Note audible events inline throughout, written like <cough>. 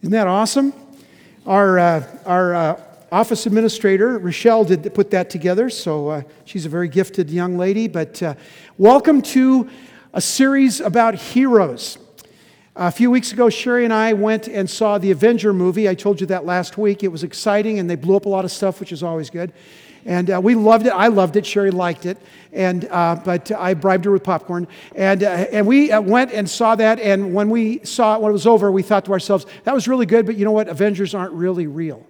Isn't that awesome? Our, uh, our uh, office administrator, Rochelle, did put that together, so uh, she's a very gifted young lady. But uh, welcome to a series about heroes. A few weeks ago, Sherry and I went and saw the Avenger movie. I told you that last week. It was exciting, and they blew up a lot of stuff, which is always good. And uh, we loved it. I loved it. Sherry liked it. And, uh, but I bribed her with popcorn. And, uh, and we uh, went and saw that. And when we saw it, when it was over, we thought to ourselves, that was really good, but you know what? Avengers aren't really real.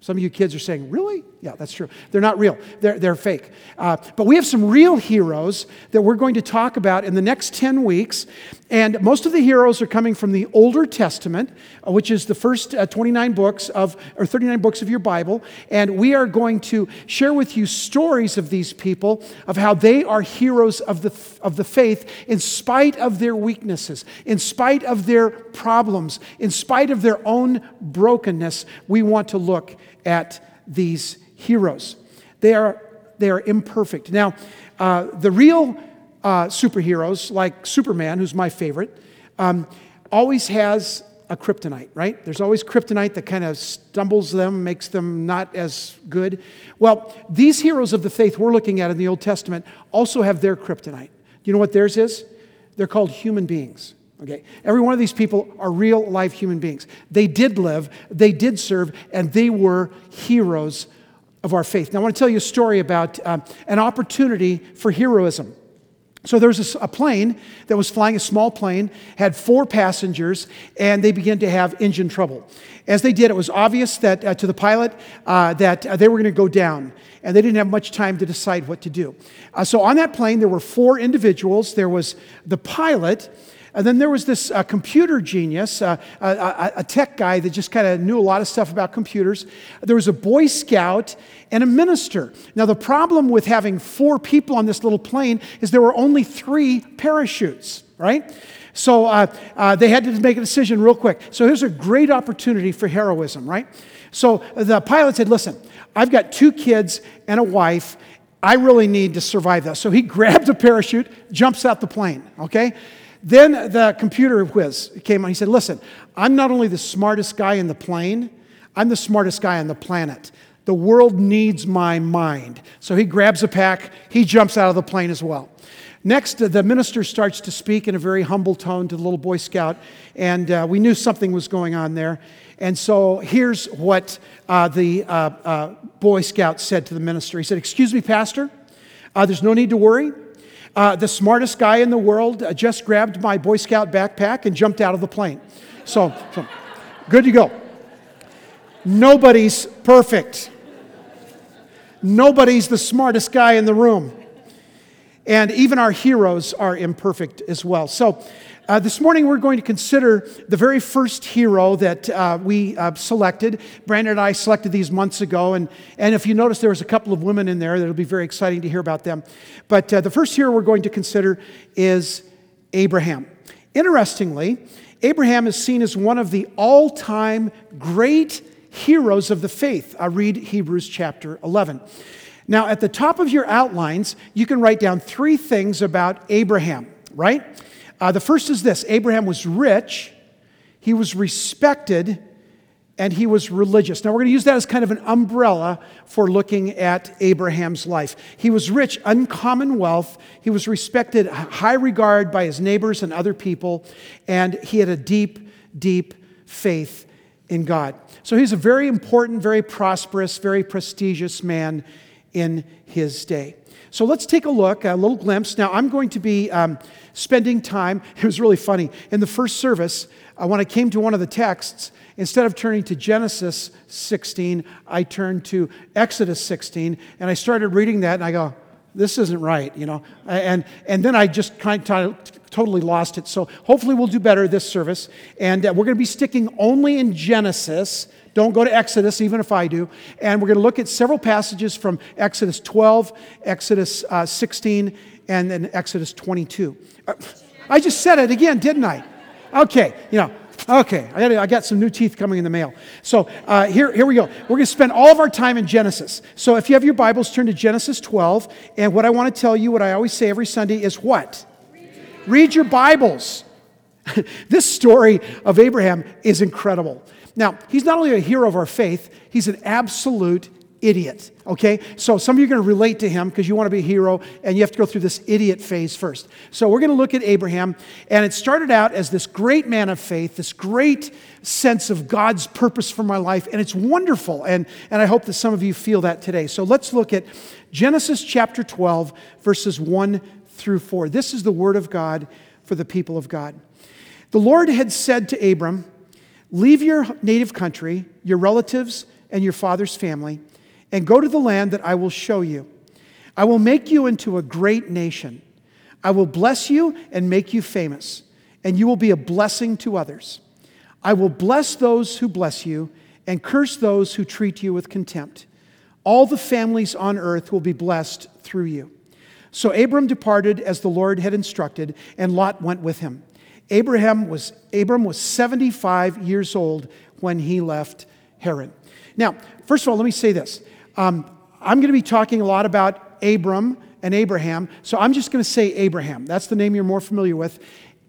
Some of you kids are saying, Really? Yeah, that's true. They're not real, they're, they're fake. Uh, but we have some real heroes that we're going to talk about in the next 10 weeks. And most of the heroes are coming from the Older Testament, uh, which is the first uh, 29 books of, or 39 books of your Bible. And we are going to share with you stories of these people, of how they are heroes of the, of the faith in spite of their weaknesses, in spite of their problems, in spite of their own brokenness. We want to look at these heroes. They are, they are imperfect. Now, uh, the real uh, superheroes, like Superman, who's my favorite, um, always has a kryptonite, right? There's always kryptonite that kind of stumbles them, makes them not as good. Well, these heroes of the faith we're looking at in the Old Testament also have their kryptonite. Do you know what theirs is? They're called human beings. Okay, every one of these people are real life human beings. They did live, they did serve, and they were heroes of our faith. Now, I want to tell you a story about uh, an opportunity for heroism. So there was a, plane that was flying, a small plane, had four passengers, and they began to have engine trouble. As they did, it was obvious that uh, to the pilot uh, that uh, they were going to go down, and they didn't have much time to decide what to do. Uh, so on that plane, there were four individuals. There was the pilot, and then there was this uh, computer genius, uh, a, a, tech guy that just kind of knew a lot of stuff about computers. There was a Boy Scout and a minister. Now, the problem with having four people on this little plane is there were only three parachutes, right? So uh, uh they had to make a decision real quick. So here's a great opportunity for heroism, right? So the pilot said, Listen, I've got two kids and a wife. I really need to survive this. So he <laughs> grabs a parachute, jumps out the plane, okay? Then the computer whiz came on. He said, Listen, I'm not only the smartest guy in the plane, I'm the smartest guy on the planet. The world needs my mind. So he grabs a pack, he jumps out of the plane as well. Next, the minister starts to speak in a very humble tone to the little Boy Scout, and uh, we knew something was going on there. And so here's what uh, the uh, uh Boy Scout said to the minister He said, Excuse me, Pastor, uh, there's no need to worry. Uh, the smartest guy in the world uh, just grabbed my Boy Scout backpack and jumped out of the plane. So, so good to go. Nobody's perfect. Nobody's the smartest guy in the room. And even our heroes are imperfect as well. So, uh, this morning, we're going to consider the very first hero that uh, we uh, selected. Brandon and I selected these months ago, and, and if you notice, there was a couple of women in there that'll be very exciting to hear about them. But uh, the first hero we're going to consider is Abraham. Interestingly, Abraham is seen as one of the all time great heroes of the faith. I read Hebrews chapter 11. Now, at the top of your outlines, you can write down three things about Abraham, right? Uh, the first is this Abraham was rich, he was respected, and he was religious. Now, we're going to use that as kind of an umbrella for looking at Abraham's life. He was rich, uncommon wealth. He was respected, high regard by his neighbors and other people, and he had a deep, deep faith in God. So he's a very important, very prosperous, very prestigious man in his day. So let's take a look, a little glimpse. Now, I'm going to be um, spending time. <laughs> It was really funny. In the first service, uh, when I came to one of the texts, instead of turning to Genesis 16, I turned to Exodus 16, and I started reading that, and I go, this isn't right, you know. And, and then I just kind of totally lost it. So hopefully we'll do better this service. And uh, we're going to be sticking only in Genesis. Don't go to Exodus, even if I do. And we're going to look at several passages from Exodus 12, Exodus uh, 16, and then Exodus 22. Uh, I just said it again, didn't I? Okay, you know, okay, I got, I got some new teeth coming in the mail. So uh, here, here we go. We're going to spend all of our time in Genesis. So if you have your Bibles, turn to Genesis 12. And what I want to tell you, what I always say every Sunday is what? Read, Read your Bibles. <laughs> this story of Abraham is incredible. Now, he's not only a hero of our faith, he's an absolute idiot. Okay? So some of you are going to relate to him because you want to be a hero and you have to go through this idiot phase first. So we're going to look at Abraham, and it started out as this great man of faith, this great sense of God's purpose for my life, and it's wonderful. And, and I hope that some of you feel that today. So let's look at Genesis chapter 12, verses 1 through 4. This is the word of God for the people of God. The Lord had said to Abram, Leave your native country, your relatives, and your father's family and go to the land that I will show you. I will make you into a great nation. I will bless you and make you famous, and you will be a blessing to others. I will bless those who bless you and curse those who treat you with contempt. All the families on earth will be blessed through you. So Abram departed as the Lord had instructed, and Lot went with him. Abraham was, Abram was 75 years old when he left Haran. Now, first of all, let me say this. Um, I'm going to be talking a lot about Abram and Abraham, so I'm just going to say Abraham. That's the name you're more familiar with.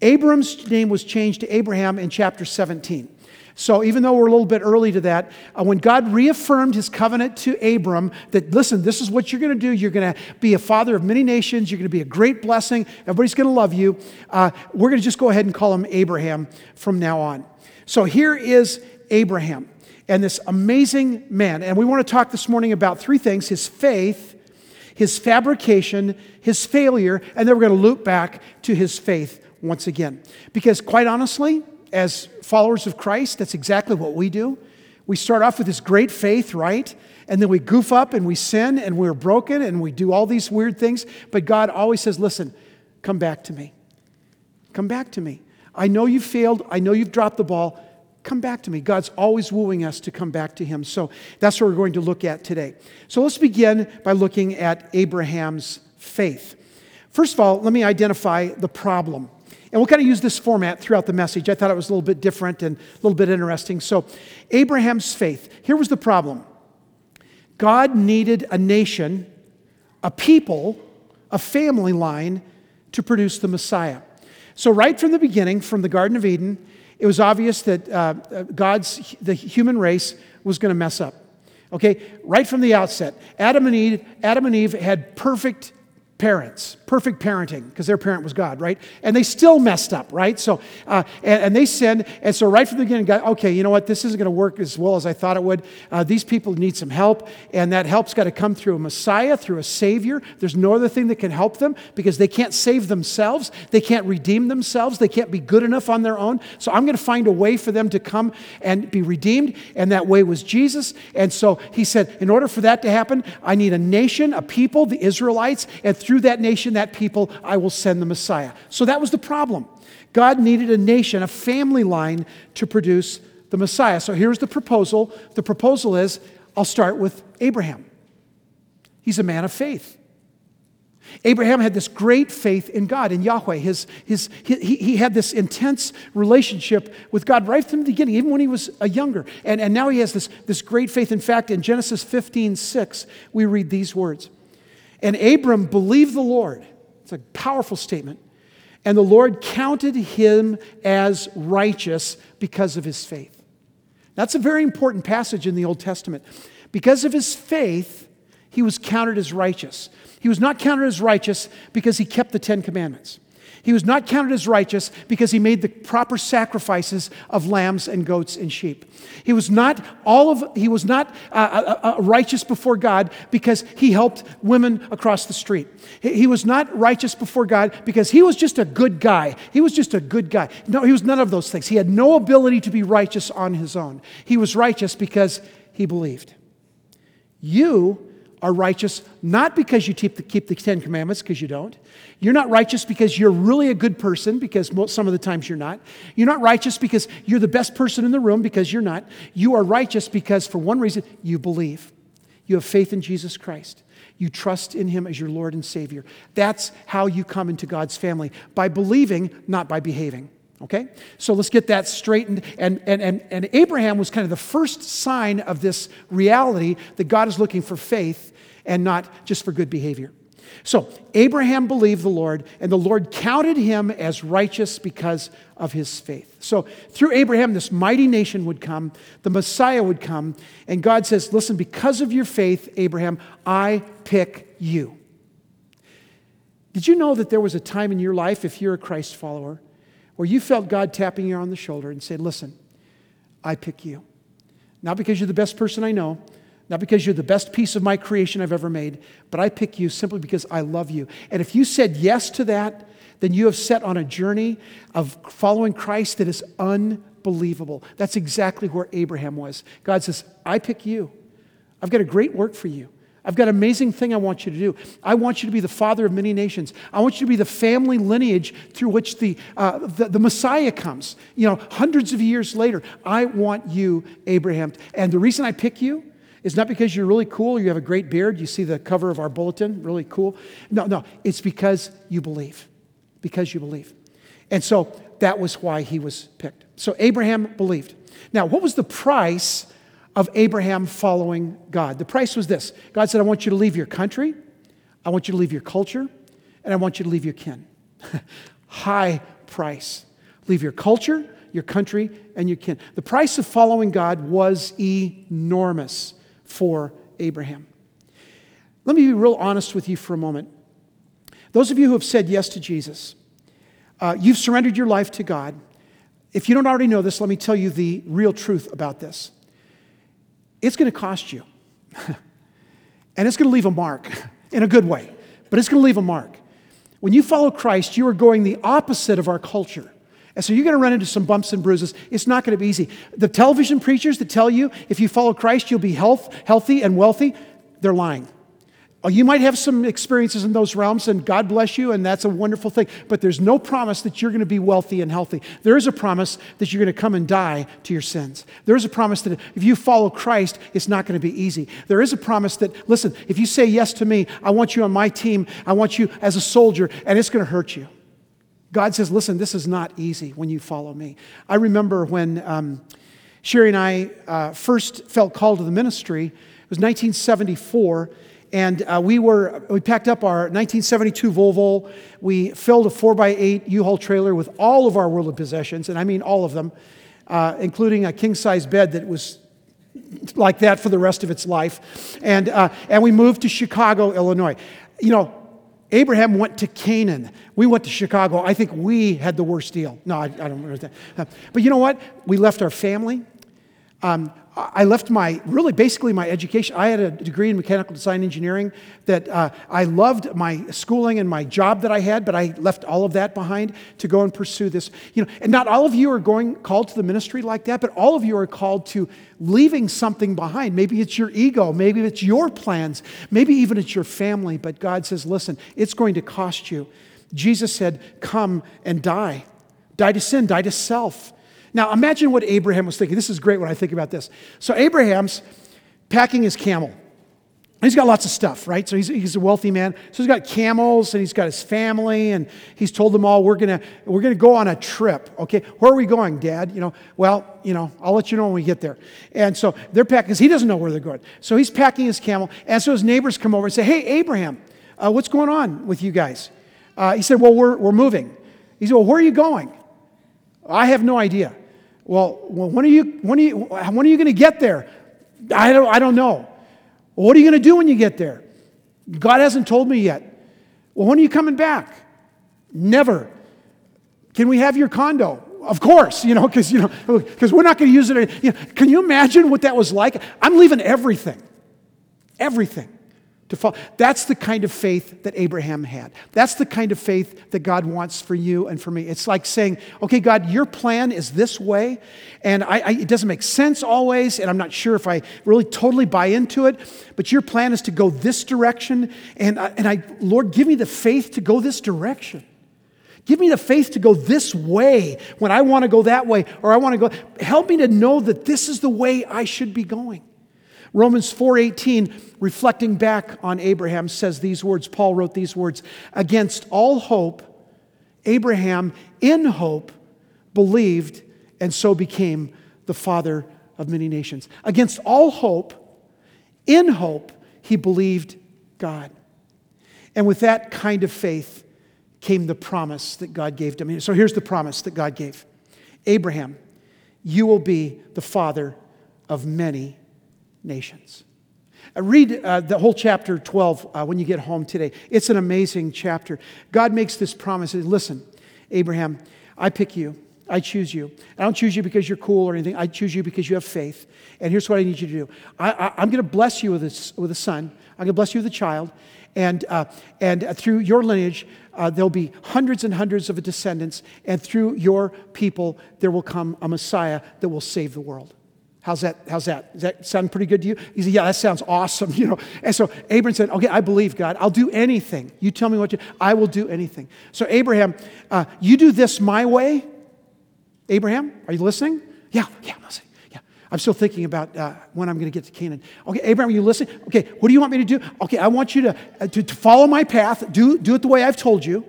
Abram's name was changed to Abraham in chapter 17. So, even though we're a little bit early to that, uh, when God reaffirmed his covenant to Abram that, listen, this is what you're going to do. You're going to be a father of many nations. You're going to be a great blessing. Everybody's going to love you. Uh, we're going to just go ahead and call him Abraham from now on. So, here is Abraham and this amazing man. And we want to talk this morning about three things his faith, his fabrication, his failure, and then we're going to loop back to his faith once again. Because, quite honestly, as followers of Christ, that's exactly what we do. We start off with this great faith, right? And then we goof up and we sin and we're broken and we do all these weird things. But God always says, listen, come back to me. Come back to me. I know you failed. I know you've dropped the ball come back to me. God's always wooing us to come back to Him. So that's what we're going to look at today. So let's begin by looking at Abraham's faith. First of all, let me identify the problem. And we'll kind of use this format throughout the message. I thought it was a little bit different and a little bit interesting. So, Abraham's faith. Here was the problem God needed a nation, a people, a family line to produce the Messiah. So, right from the beginning, from the Garden of Eden, it was obvious that uh, God's, the human race was going to mess up. Okay, right from the outset, Adam and Eve, Adam and Eve had perfect parents, perfect parenting, because their parent was God, right? And they still messed up, right? So, uh, and, and, they sinned. And so, right from the beginning, God, okay, you know what? This isn't going to work as well as I thought it would. Uh, these people need some help. And that help's got to come through a Messiah, through a Savior. There's no other thing that can help them because they can't save themselves. They can't redeem themselves. They can't be good enough on their own. So, I'm going to find a way for them to come and be redeemed. And that way was Jesus. And so, he said, in order for that to happen, I need a nation, a people, the Israelites. And through through that nation, that people, I will send the Messiah. So that was the problem. God needed a nation, a family line to produce the Messiah. So here's the proposal. The proposal is I'll start with Abraham. He's a man of faith. Abraham had this great faith in God, in Yahweh. His, his, he, he had this intense relationship with God right from the beginning, even when he was a younger. And, and now he has this, this great faith. In fact, in Genesis 15 6, we read these words and Abram believed the Lord. It's a powerful statement. And the Lord counted him as righteous because of his faith. That's a very important passage in the Old Testament. Because of his faith, he was counted as righteous. He was not counted as righteous because he kept the Ten Commandments. He was not counted as righteous because he made the proper sacrifices of lambs and goats and sheep. He was not all of he was not uh, uh, uh, uh righteous before God because he helped women across the street. He, he was not righteous before God because he was just a good guy. He was just a good guy. No, he was none of those things. He had no ability to be righteous on his own. He was righteous because he believed. You are righteous not because you keep the, keep the Ten Commandments, because you don't. You're not righteous because you're really a good person, because most, some of the times you're not. You're not righteous because you're the best person in the room, because you're not. You are righteous because, for one reason, you believe. You have faith in Jesus Christ. You trust in Him as your Lord and Savior. That's how you come into God's family by believing, not by behaving. Okay? So let's get that straightened. And, and, and, and Abraham was kind of the first sign of this reality that God is looking for faith and not just for good behavior. So Abraham believed the Lord, and the Lord counted him as righteous because of his faith. So through Abraham, this mighty nation would come, the Messiah would come, and God says, Listen, because of your faith, Abraham, I pick you. Did you know that there was a time in your life, if you're a Christ follower, where you felt God tapping you on the shoulder and said, Listen, I pick you. Not because you're the best person I know, not because you're the best piece of my creation I've ever made, but I pick you simply because I love you. And if you said yes to that, then you have set on a journey of following Christ that is unbelievable. That's exactly where Abraham was. God says, I pick you. I've got a great work for you. I've got an amazing thing I want you to do. I want you to be the father of many nations. I want you to be the family lineage through which the, uh, the, the, Messiah comes. You know, hundreds of years later, I want you, Abraham. And the reason I pick you is not because you're really cool, you have a great beard, you see the cover of our bulletin, really cool. No, no, it's because you believe. Because you believe. And so that was why he was picked. So Abraham believed. Now, what was the price of Abraham following God. The price was this God said, I want you to leave your country, I want you to leave your culture, and I want you to leave your kin. <laughs> High price. Leave your culture, your country, and your kin. The price of following God was enormous for Abraham. Let me be real honest with you for a moment. Those of you who have said yes to Jesus, uh, you've surrendered your life to God. If you don't already know this, let me tell you the real truth about this it's going to cost you. <laughs> and it's going to leave a mark <laughs> in a good way, but it's going to leave a mark. When you follow Christ, you are going the opposite of our culture. And so you're going to run into some bumps and bruises. It's not going to be easy. The television preachers that tell you if you follow Christ, you'll be health, healthy and wealthy, they're lying. Oh, you might have some experiences in those realms, and God bless you, and that's a wonderful thing. But there's no promise that you're going to be wealthy and healthy. There is a promise that you're going to come and die to your sins. There is a promise that if you follow Christ, it's not going to be easy. There is a promise that, listen, if you say yes to me, I want you on my team, I want you as a soldier, and it's going to hurt you. God says, listen, this is not easy when you follow me. I remember when um, Sherry and I uh, first felt called to the ministry, it was 1974 and uh, we were we packed up our 1972 Volvo. We filled a 4x8 U-Haul trailer with all of our worldly possessions, and I mean all of them, uh, including a king-size bed that was like that for the rest of its life. And uh, and we moved to Chicago, Illinois. You know, Abraham went to Canaan. We went to Chicago. I think we had the worst deal. No, I, I don't that. Uh, but you know what? We left our family. Um, I left my, really basically my education. I had a degree in mechanical design engineering that uh, I loved my schooling and my job that I had, but I left all of that behind to go and pursue this. You know, and not all of you are going called to the ministry like that, but all of you are called to leaving something behind. Maybe it's your ego, maybe it's your plans, maybe even it's your family, but God says, listen, it's going to cost you. Jesus said, come and die. Die to sin, die to self. Now, imagine what Abraham was thinking. This is great when I think about this. So, Abraham's packing his camel. He's got lots of stuff, right? So he's, he's a wealthy man. So he's got camels and he's got his family and he's told them all, we're gonna, we're gonna go on a trip. Okay, where are we going, Dad? You know, well, you know, I'll let you know when we get there. And so they're packing, because he doesn't know where they're going. So he's packing his camel. And so his neighbors come over and say, Hey, Abraham, uh, what's going on with you guys? Uh, he said, Well, we're, we're moving. He said, Well, where are you going? I have no idea. Well, when are you, when are you, when are you going to get there? I don't, I don't know. Well, what are you going to do when you get there? God hasn't told me yet. Well, when are you coming back? Never. Can we have your condo? Of course, you know, because you know, because we're not going to use it. You know, can you imagine what that was like? I'm leaving everything, everything to follow. That's the kind of faith that Abraham had. That's the kind of faith that God wants for you and for me. It's like saying, okay, God, your plan is this way, and I, I, it doesn't make sense always, and I'm not sure if I really totally buy into it, but your plan is to go this direction, and, I, and I, Lord, give me the faith to go this direction. Give me the faith to go this way when I want to go that way, or I want to go. Help me to know that this is the way I should be going. Romans 4:18 reflecting back on Abraham says these words Paul wrote these words against all hope Abraham in hope believed and so became the father of many nations. Against all hope in hope he believed God. And with that kind of faith came the promise that God gave to me. So here's the promise that God gave. Abraham, you will be the father of many nations. Uh, read uh, the whole chapter 12 uh, when you get home today. It's an amazing chapter. God makes this promise. Listen, Abraham, I pick you. I choose you. I don't choose you because you're cool or anything. I choose you because you have faith. And here's what I need you to do I, am going to bless you with a, with a son, I'm going to bless you with a child. And, uh, and through your lineage, uh, there'll be hundreds and hundreds of descendants. And through your people, there will come a Messiah that will save the world. How's that? How's that? Does that sound pretty good to you? He said, Yeah, that sounds awesome. <laughs> You know. And so Abraham said, Okay, I believe God. I'll do anything. You tell me what to I will do anything. So Abraham, uh, you do this my way. Abraham, are you listening? Yeah, yeah, I'm listening. Yeah. I'm still thinking about uh, when I'm going to get to Canaan. Okay, Abraham, are you listening? Okay, what do you want me to do? Okay, I want you to, uh, to, to follow my path. Do, do it the way I've told you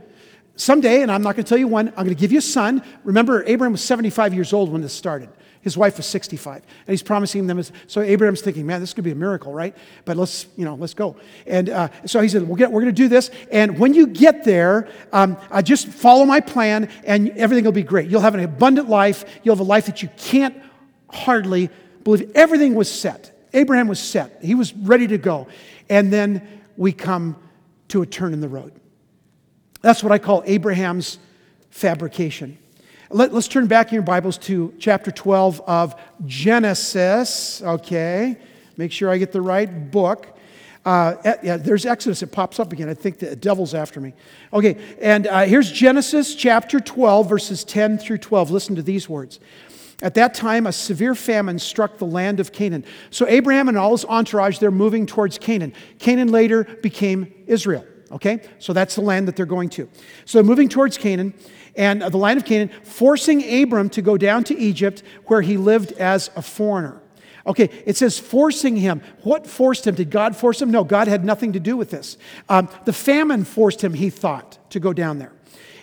someday, and I'm not going to tell you when, I'm going to give you a son. Remember, Abraham was 75 years old when this started. His wife was 65. And he's promising them. So Abraham's thinking, man, this could be a miracle, right? But let's, you know, let's go. And uh, so he said, we'll get, we're going to do this. And when you get there, um, uh, just follow my plan and everything will be great. You'll have an abundant life. You'll have a life that you can't hardly believe. Everything was set. Abraham was set. He was ready to go. And then we come to a turn in the road. That's what I call Abraham's fabrication. Let, us turn back in your Bibles to chapter 12 of Genesis. Okay, make sure I get the right book. Uh, yeah, there's Exodus. It pops up again. I think the devil's after me. Okay, and uh, here's Genesis chapter 12, verses 10 through 12. Listen to these words. At that time, a severe famine struck the land of Canaan. So Abraham and all his entourage, they're moving towards Canaan. Canaan later became Israel. Okay, so that's the land that they're going to. So moving towards Canaan and the land of Canaan, forcing Abram to go down to Egypt where he lived as a foreigner. Okay, it says forcing him. What forced him? Did God force him? No, God had nothing to do with this. Um, the famine forced him, he thought, to go down there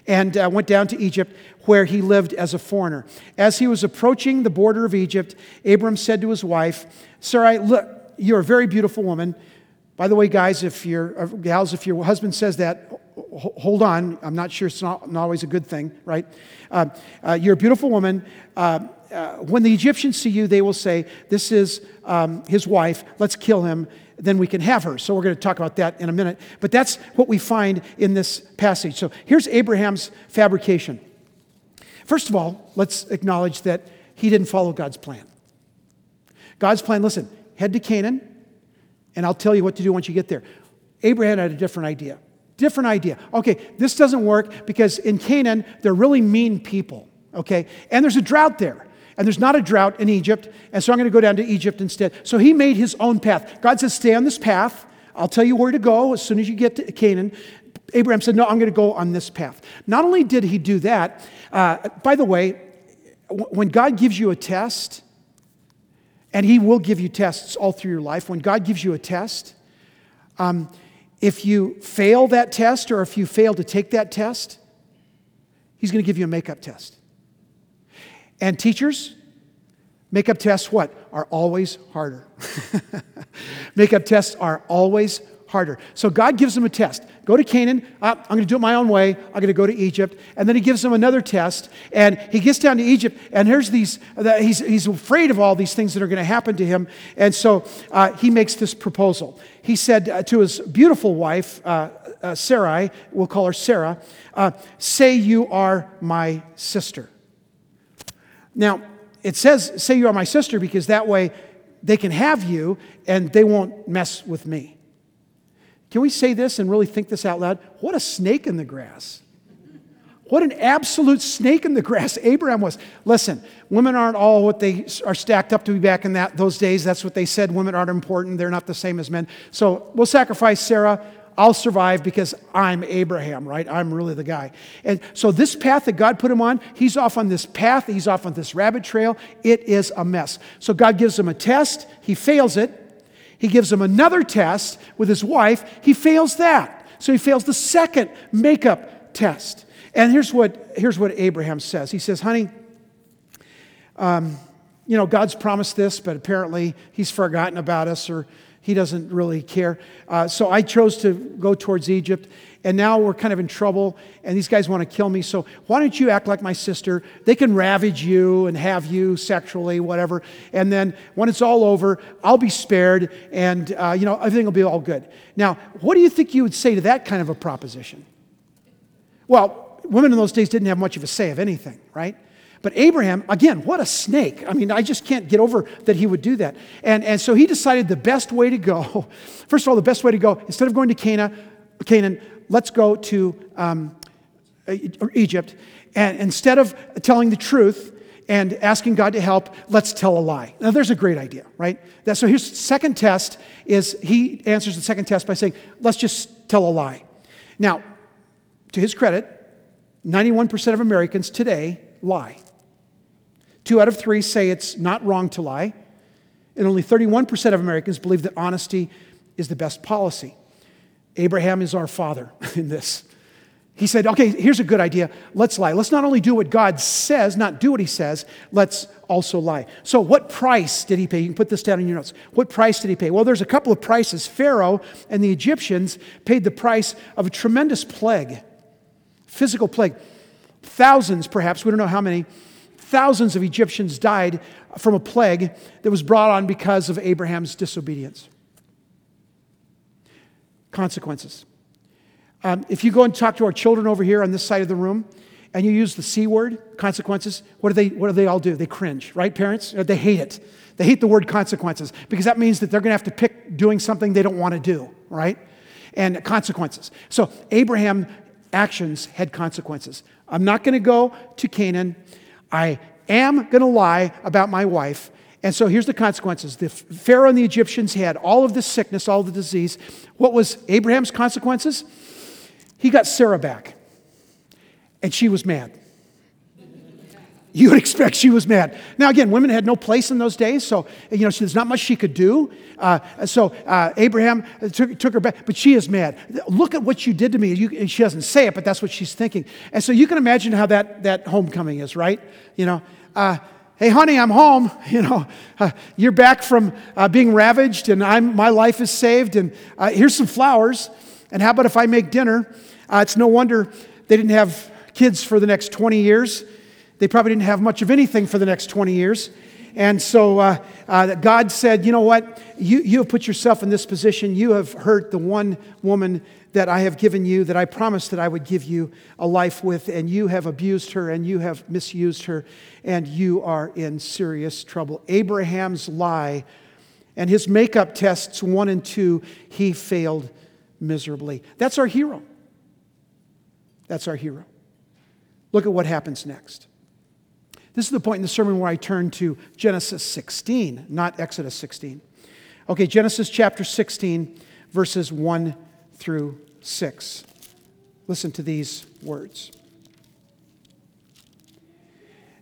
and uh, went down to Egypt where he lived as a foreigner. As he was approaching the border of Egypt, Abram said to his wife, Sarai, look, you're a very beautiful woman. By the way, guys, if your uh, gals, if your husband says that, hold on. I'm not sure it's not, not always a good thing, right? Uh, uh, you're a beautiful woman. Uh, uh, when the Egyptians see you, they will say, This is um, his wife. Let's kill him. Then we can have her. So we're going to talk about that in a minute. But that's what we find in this passage. So here's Abraham's fabrication. First of all, let's acknowledge that he didn't follow God's plan. God's plan, listen, head to Canaan, and I'll tell you what to do once you get there. Abraham had a different idea. Different idea. Okay, this doesn't work because in Canaan, they're really mean people, okay? And there's a drought there. And there's not a drought in Egypt. And so I'm going to go down to Egypt instead. So he made his own path. God says, Stay on this path. I'll tell you where to go as soon as you get to Canaan. Abraham said, No, I'm going to go on this path. Not only did he do that, uh, by the way, when God gives you a test, and he will give you tests all through your life, when God gives you a test, um, if you fail that test or if you fail to take that test, he's going to give you a makeup test. And teachers, makeup tests what? Are always harder. <laughs> makeup tests are always harder. So God gives them a test. Go to Canaan. Uh, I'm going to do it my own way. I'm going to go to Egypt. And then he gives them another test. And he gets down to Egypt. And here's these, he's, he's afraid of all these things that are going to happen to him. And so uh, he makes this proposal. He said uh, to his beautiful wife, uh, uh, Sarai, we'll call her Sarah, uh, say you are my sister. Now, it says, say you are my sister because that way they can have you and they won't mess with me. Can we say this and really think this out loud? What a snake in the grass. What an absolute snake in the grass <laughs> Abraham was. Listen, women aren't all what they are stacked up to be back in that, those days. That's what they said. Women aren't important. They're not the same as men. So we'll sacrifice Sarah. I'll survive because I'm Abraham, right? I'm really the guy. And so, this path that God put him on, he's off on this path, he's off on this rabbit trail. It is a mess. So, God gives him a test, he fails it. He gives him another test with his wife. He fails that. So he fails the second makeup test. And here's what, here's what Abraham says He says, Honey, um, you know, God's promised this, but apparently he's forgotten about us, or he doesn't really care. Uh, so I chose to go towards Egypt, and now we're kind of in trouble, and these guys want to kill me. So why don't you act like my sister? They can ravage you and have you sexually, whatever. And then when it's all over, I'll be spared, and uh, you know everything will be all good. Now, what do you think you would say to that kind of a proposition? Well, women in those days didn't have much of a say of anything, right? But Abraham, again, what a snake. I mean, I just can't get over that he would do that. And, and so he decided the best way to go, <laughs> first of all, the best way to go, instead of going to Canaan, Canaan let's go to um, Egypt. And instead of telling the truth and asking God to help, let's tell a lie. Now, there's a great idea, right? That, so the second test is he answers the second test by saying, let's just tell a lie. Now, to his credit, 91% of Americans today lie. Two out of three say it's not wrong to lie, and only 31% of Americans believe that honesty is the best policy. Abraham is our father <laughs> in this. He said, okay, here's a good idea. Let's lie. Let's not only do what God says, not do what he says, let's also lie. So, what price did he pay? You can put this down in your notes. What price did he pay? Well, there's a couple of prices. Pharaoh and the Egyptians paid the price of a tremendous plague, physical plague. Thousands, perhaps, we don't know how many, thousands of Egyptians died from a plague that was brought on because of Abraham's disobedience. Consequences. Um, if you go and talk to our children over here on this side of the room, and you use the C word, consequences, what do they, what do they all do? They cringe, right, parents? They hate it. They hate the word consequences because that means that they're going to have to pick doing something they don't want to do, right? And consequences. So Abraham actions had consequences. I'm not going to go to Canaan. I am going to lie about my wife. And so here's the consequences. The Pharaoh and the Egyptians had all of this sickness, all the disease. What was Abraham's consequences? He got Sarah back. And she was mad. You would expect she was mad. Now, again, women had no place in those days, so you know there's not much she could do. Uh, so uh, Abraham took, took, her back, but she is mad. Look at what you did to me. You, she doesn't say it, but that's what she's thinking. And so you can imagine how that that homecoming is, right? You know. Uh, hey honey i'm home. <laughs> You know uh, you're back from uh, being ravaged and I'm, my life is saved and uh, here's some flowers. And how about if i make dinner? Uh, it's no wonder they didn't have kids for the next 20 years. They probably didn't have much of anything for the next 20 years. And so uh, uh, God said, You know what? You, you have put yourself in this position. You have hurt the one woman that I have given you, that I promised that I would give you a life with, and you have abused her and you have misused her, and you are in serious trouble. Abraham's lie and his makeup tests one and two, he failed miserably. That's our hero. That's our hero. Look at what happens next. This is the point in the sermon where I turn to Genesis 16, not Exodus 16. Okay, Genesis chapter 16, verses 1 through 6. Listen to these words.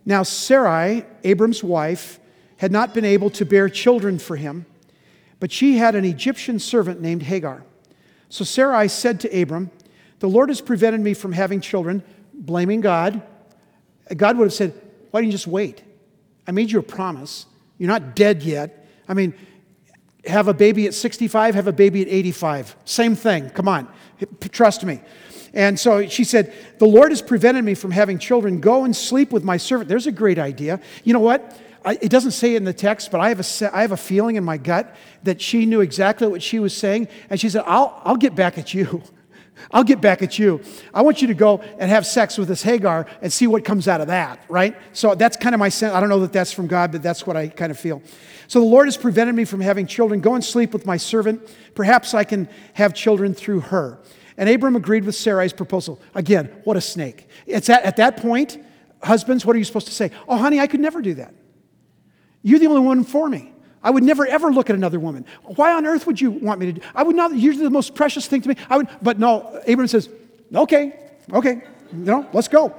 Now, Sarai, Abram's wife, had not been able to bear children for him, but she had an Egyptian servant named Hagar. So Sarai said to Abram, The Lord has prevented me from having children, blaming God. God would have said, why didn't you just wait? I made you a promise. You're not dead yet. I mean, have a baby at 65, have a baby at 85. Same thing. Come on. Trust me. And so she said, The Lord has prevented me from having children. Go and sleep with my servant. There's a great idea. You know what? it doesn't say it in the text, but I have, a, I have a feeling in my gut that she knew exactly what she was saying. And she said, I'll, I'll get back at you. I'll get back at you. I want you to go and have sex with this Hagar and see what comes out of that, right? So that's kind of my sense. I don't know that that's from God, but that's what I kind of feel. So the Lord has prevented me from having children. Go and sleep with my servant. Perhaps I can have children through her. And Abram agreed with Sarai's proposal. Again, what a snake. It's at, at that point, husbands, what are you supposed to say? Oh, honey, I could never do that. You're the only one for me. I would never ever look at another woman. Why on earth would you want me to do? I would not. You're the most precious thing to me. I would, but no. Abraham says, "Okay, okay, you know, let's go."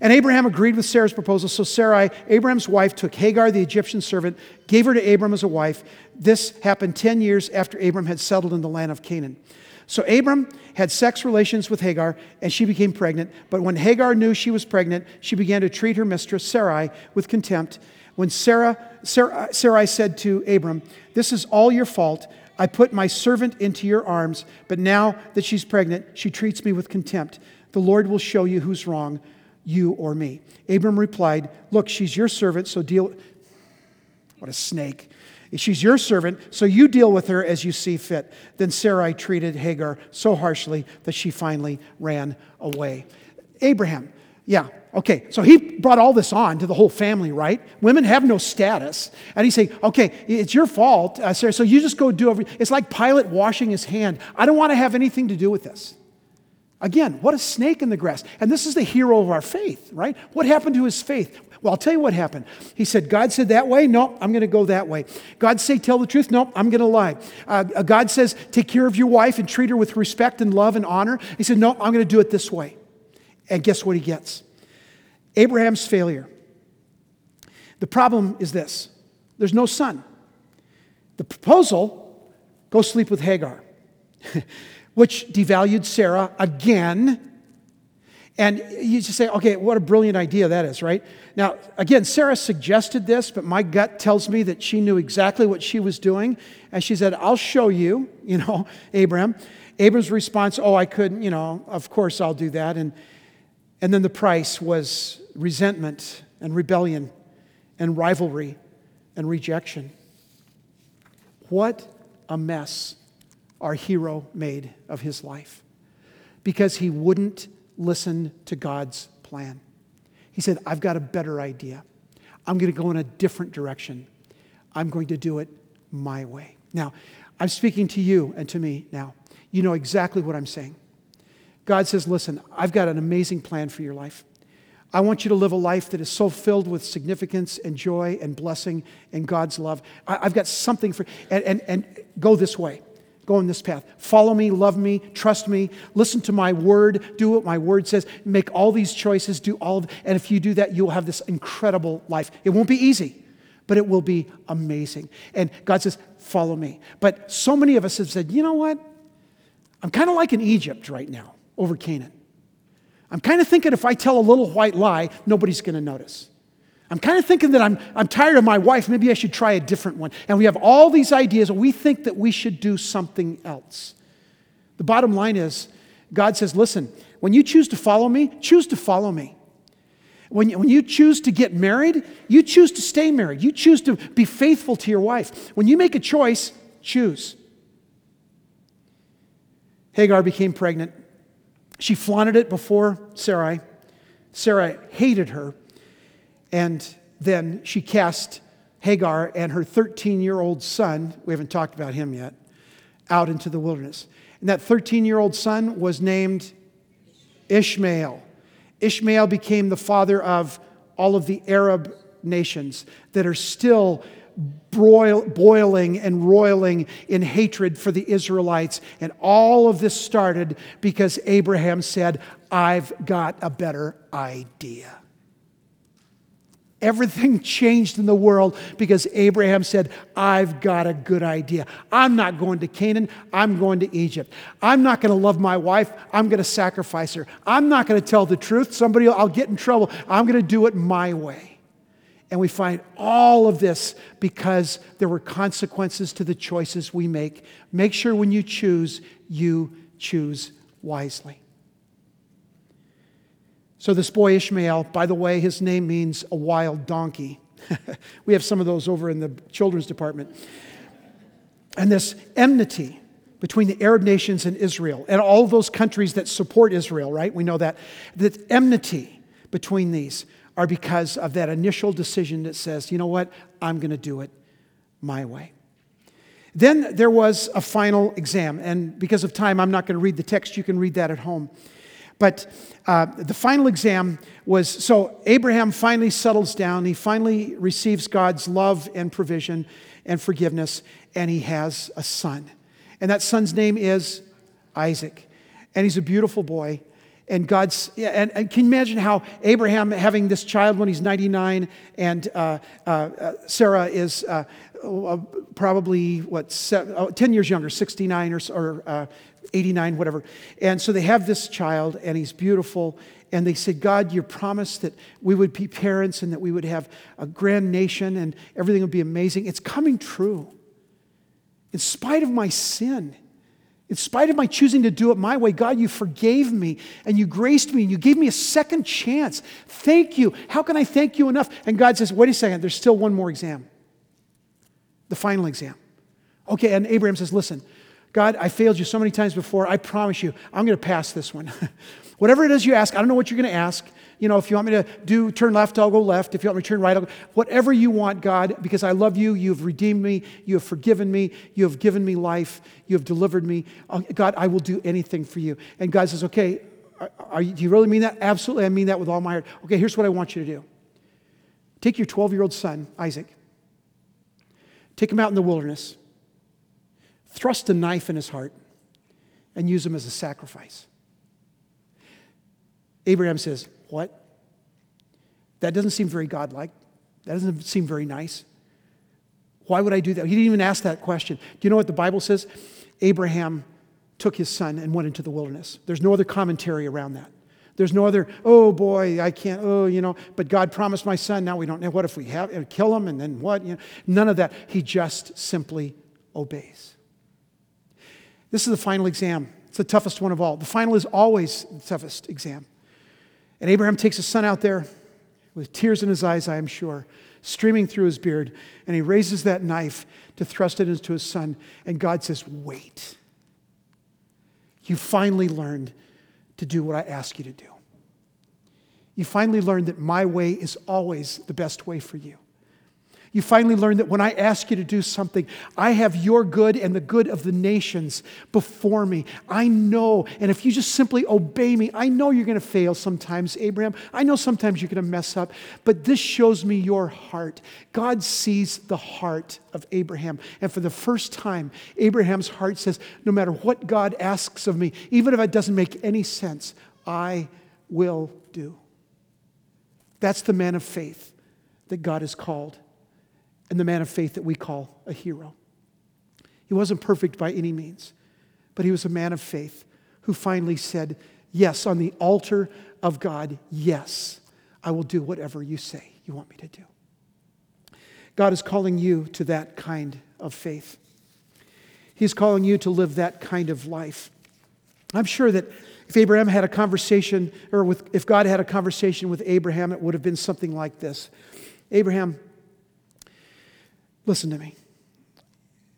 And Abraham agreed with Sarah's proposal. So Sarai, Abraham's wife, took Hagar, the Egyptian servant, gave her to Abram as a wife. This happened 10 years after Abram had settled in the land of Canaan. So Abram had sex relations with Hagar, and she became pregnant. But when Hagar knew she was pregnant, she began to treat her mistress, Sarai, with contempt when Sarah, Sarah, Sarai said to Abram, This is all your fault. I put my servant into your arms, but now that she's pregnant, she treats me with contempt. The Lord will show you who's wrong, you or me. Abram replied, Look, she's your servant, so deal. What a snake. She's your servant, so you deal with her as you see fit. Then Sarai treated Hagar so harshly that she finally ran away. Abraham, yeah, okay. So he brought all this on to the whole family, right? Women have no status. And he's saying, okay, it's your fault, uh, Sarah, so you just go do everything. It's like Pilate washing his hand. I don't want to have anything to do with this. Again, what a snake in the grass. And this is the hero of our faith, right? What happened to his faith? Well, I'll tell you what happened. He said, God said that way? No, I'm going to go that way. God say, tell the truth? No, I'm going to lie. Uh, God says, take care of your wife and treat her with respect and love and honor. He said, no, I'm going to do it this way. And guess what he gets? Abraham's failure. The problem is this there's no son. The proposal go sleep with Hagar, <laughs> which devalued Sarah again. And you just say, okay, what a brilliant idea that is, right? Now, again, Sarah suggested this, but my gut tells me that she knew exactly what she was doing. And she said, I'll show you, <laughs> you know, Abraham. Abram's response, oh, I couldn't, you know, of course I'll do that. And and then the price was resentment and rebellion and rivalry and rejection. What a mess our hero made of his life because he wouldn't listen to God's plan. He said, I've got a better idea. I'm going to go in a different direction. I'm going to do it my way. Now, I'm speaking to you and to me now. You know exactly what I'm saying. God says, Listen, I've got an amazing plan for your life. I want you to live a life that is so filled with significance and joy and blessing and God's love. I, have got something for, and, and, and go this way. Go in this path. Follow me, love me, trust me, listen to my word, do what my word says, make all these choices, do all of, and if you do that, you'll have this incredible life. It won't be easy, but it will be amazing. And God says, follow me. But so many of us have said, you know what? I'm kind of like in Egypt right now over Canaan. I'm kind of thinking if I tell a little white lie, nobody's going to notice. I'm kind of thinking that I'm, I'm tired of my wife. Maybe I should try a different one. And we have all these ideas, and we think that we should do something else. The bottom line is God says, listen, when you choose to follow me, choose to follow me. When when you choose to get married, you choose to stay married. You choose to be faithful to your wife. When you make a choice, choose. Hagar became pregnant she flaunted it before Sarai. Sarah hated her. And then she cast Hagar and her 13 year old son, we haven't talked about him yet, out into the wilderness. And that 13 year old son was named Ishmael. Ishmael became the father of all of the Arab nations that are still broil, boiling and roiling in hatred for the Israelites. And all of this started because Abraham said, I've got a better idea. Everything <laughs> changed in the world because Abraham said, I've got a good idea. I'm not going to Canaan, I'm going to Egypt. I'm not going to love my wife, I'm going to sacrifice her. I'm not going to tell the truth, somebody I'll get in trouble. I'm going to do it my way. And we find all of this because there were consequences to the choices we make. Make sure when you choose, you choose wisely. So, this boy Ishmael, by the way, his name means a wild donkey. <laughs> we have some of those over in the children's department. And this enmity between the Arab nations and Israel, and all those countries that support Israel, right? We know that. That enmity between these are because of that initial decision that says, you know what, I'm going to do it my way. Then there was a final exam, and because of time, I'm not going to read the text. You can read that at home. But uh, the final exam was so Abraham finally settles down. He finally receives God's love and provision and forgiveness, and he has a son. And that son's name is Isaac. And he's a beautiful boy. And God's, and, and, can you imagine how Abraham having this child when he's 99 and uh, uh, uh, Sarah is uh, uh probably, what, seven, oh, 10 years younger, 69 or, or uh, 89, whatever. And so they have this child and he's beautiful. And they said, God, you promised that we would be parents and that we would have a grand nation and everything would be amazing. It's coming true. in spite of my sin, in spite of my choosing to do it my way, God, you forgave me and you graced me and you gave me a second chance. Thank you. How can I thank you enough? And God says, wait a second, there's still one more exam, the final exam. Okay, and Abraham says, listen, God, I failed you so many times before. I promise you, I'm going to pass this one. <laughs> Whatever it is you ask, I don't know what you're going to ask. You know, if you want me to do turn left, I'll go left. If you want me to turn right, I'll go. Whatever you want, God, because I love you, you've redeemed me, you have forgiven me, you have given me life, you have delivered me. God, I will do anything for you. And God says, okay, are, are do you really mean that? Absolutely, I mean that with all my heart. Okay, here's what I want you to do take your 12 year old son, Isaac, take him out in the wilderness thrust a knife in his heart and use him as a sacrifice. Abraham says, What? That doesn't seem very godlike. That doesn't seem very nice. Why would I do that? He didn't even ask that question. Do you know what the Bible says? Abraham took his son and went into the wilderness. There's no other commentary around that. There's no other, oh boy, I can't, oh, you know, but God promised my son. Now we don't know. What if we have, and kill him and then what? You know, none of that. He just simply obeys. This is the final exam. It's the toughest one of all. The final is always the toughest exam. And Abraham takes his son out there with tears in his eyes, I am sure, streaming through his beard, and he raises that knife to thrust it into his son. And God says, Wait. You finally learned to do what I ask you to do. You finally learned that my way is always the best way for you. You finally learn that when I ask you to do something, I have your good and the good of the nations before me. I know, and if you just simply obey me, I know you're going to fail sometimes, Abraham. I know sometimes you're going to mess up, but this shows me your heart. God sees the heart of Abraham. And for the first time, Abraham's heart says, No matter what God asks of me, even if it doesn't make any sense, I will do. That's the man of faith that God has called and the man of faith that we call a hero. He wasn't perfect by any means, but he was a man of faith who finally said, Yes, on the altar of God, yes, I will do whatever you say you want me to do. God is calling you to that kind of faith. He's calling you to live that kind of life. I'm sure that if Abraham had a conversation, or with, if God had a conversation with Abraham, it would have been something like this Abraham, Listen to me.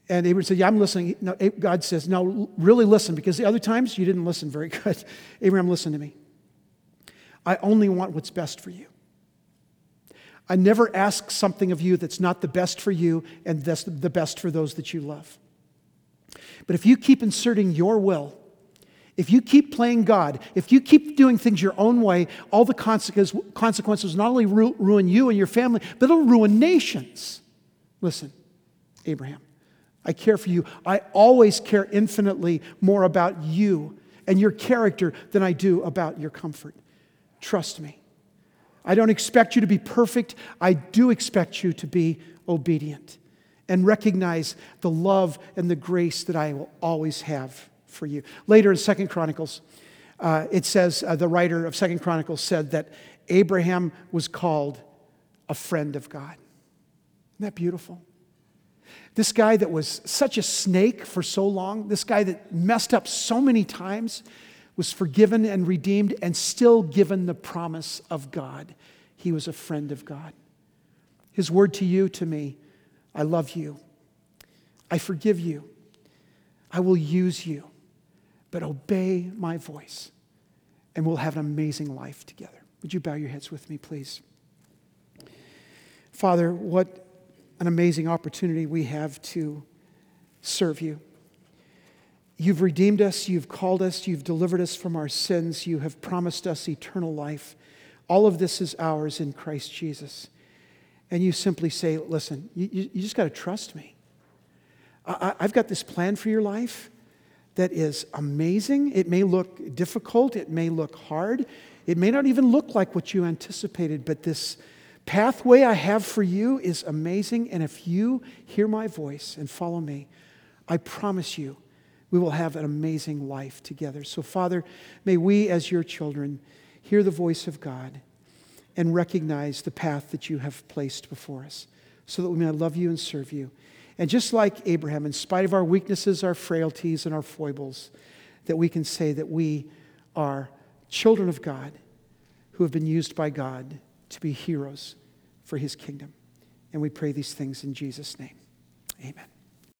And Abraham said, Yeah, I'm listening. No, God says, No, really listen, because the other times you didn't listen very <laughs> good. Abraham, listen to me. I only want what's best for you. I never ask something of you that's not the best for you and that's the best for those that you love. But if you keep inserting your will, if you keep playing God, if you keep doing things your own way, all the consequences not only ruin you and your family, but it'll ruin nations. Listen, Abraham, I care for you. I always care infinitely more about you and your character than I do about your comfort. Trust me. I don't expect you to be perfect. I do expect you to be obedient and recognize the love and the grace that I will always have for you. Later in Second Chronicles, uh, it says, uh, the writer of Second Chronicles said that Abraham was called a friend of God. Isn't that beautiful? This guy that was such a snake for so long, this guy that messed up so many times, was forgiven and redeemed and still given the promise of God. He was a friend of God. His word to you, to me, I love you. I forgive you. I will use you. But obey my voice, and we'll have an amazing life together. Would you bow your heads with me, please? Father, what an amazing opportunity we have to serve you. You've redeemed us, you've called us, you've delivered us from our sins, you have promised us eternal life. All of this is ours in Christ Jesus. And you simply say, listen, you, you just got to trust me. I, I've got this plan for your life that is amazing. It may look difficult, it may look hard, it may not even look like what you anticipated, but this pathway I have for you is amazing. And if you hear my voice and follow me, I promise you, we will have an amazing life together. So, Father, may we, as your children, hear the voice of God and recognize the path that you have placed before us so that we may love you and serve you And just like Abraham, in spite of our weaknesses, our frailties, and our foibles, that we can say that we are children of God who have been used by God to be heroes for his kingdom. And we pray these things in Jesus' name. Amen.